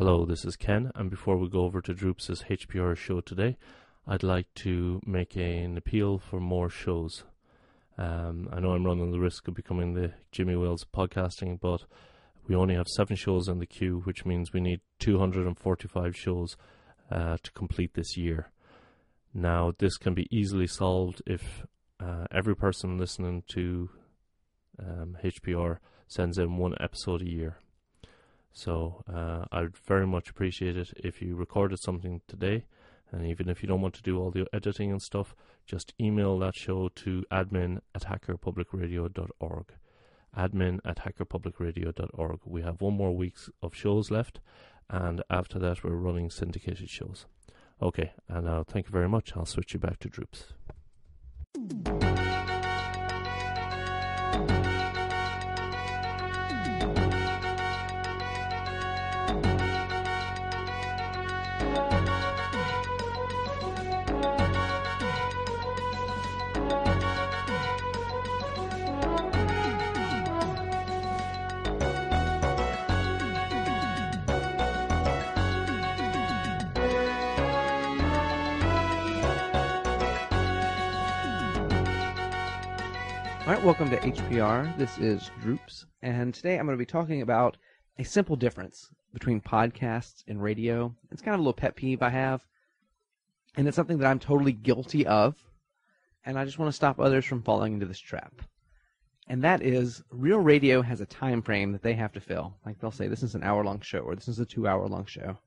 Hello, this is Ken, and before we go over to Droops' HPR show today, I'd like to make an appeal for more shows. Um, I know I'm running the risk of becoming the Jimmy Wales podcasting, but we only have seven shows in the queue, which means we need 245 shows uh, to complete this year. Now, this can be easily solved if uh, every person listening to um, HPR sends in one episode a year. So uh, I'd very much appreciate it if you recorded something today, and even if you don't want to do all the editing and stuff, just email that show to admin at hackerpublicradio.org. Admin at hackerpublicradio.org. We have one more week of shows left, and after that, we're running syndicated shows. Okay, and now thank you very much. I'll switch you back to Droops. All right, welcome to HPR. This is Droops, and today I'm going to be talking about a simple difference between podcasts and radio. It's kind of a little pet peeve I have, and it's something that I'm totally guilty of, and I just want to stop others from falling into this trap. And that is, real radio has a time frame that they have to fill. Like they'll say, this is an hour long show, or this is a two hour long show.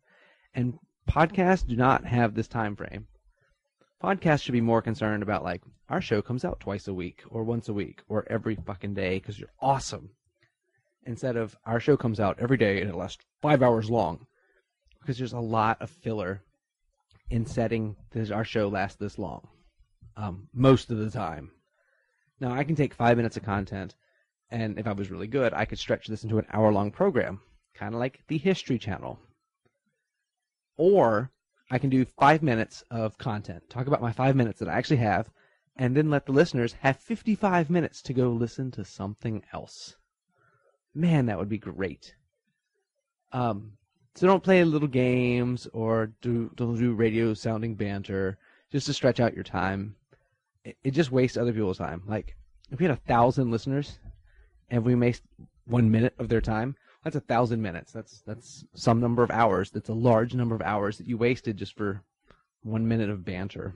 And podcasts do not have this time frame podcasts should be more concerned about like our show comes out twice a week or once a week or every fucking day because you're awesome instead of our show comes out every day and it lasts five hours long because there's a lot of filler in setting does our show last this long um, most of the time. Now i can take five minutes of content and if i was really good i could stretch this into an hour long program kind of like the history channel. Or I can do five minutes of content, talk about my five minutes that I actually have, and then let the listeners have 55 minutes to go listen to something else. Man, that would be great. Um, so don't play little games or do don't do radio sounding banter just to stretch out your time. It, it just wastes other people's time. Like if we had a thousand listeners and we waste one minute of their time, that's a thousand minutes. That's that's some number of hours. That's a large number of hours that you wasted just for one minute of banter.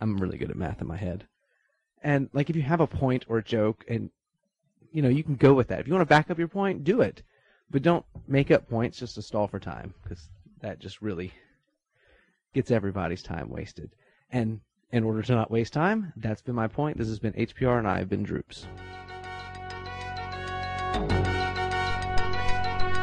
I'm really good at math in my head. And like if you have a point or a joke and you know, you can go with that. If you want to back up your point, do it. But don't make up points just to stall for time because that just really gets everybody's time wasted. And in order to not waste time, that's been my point. This has been HPR and I have been Droops.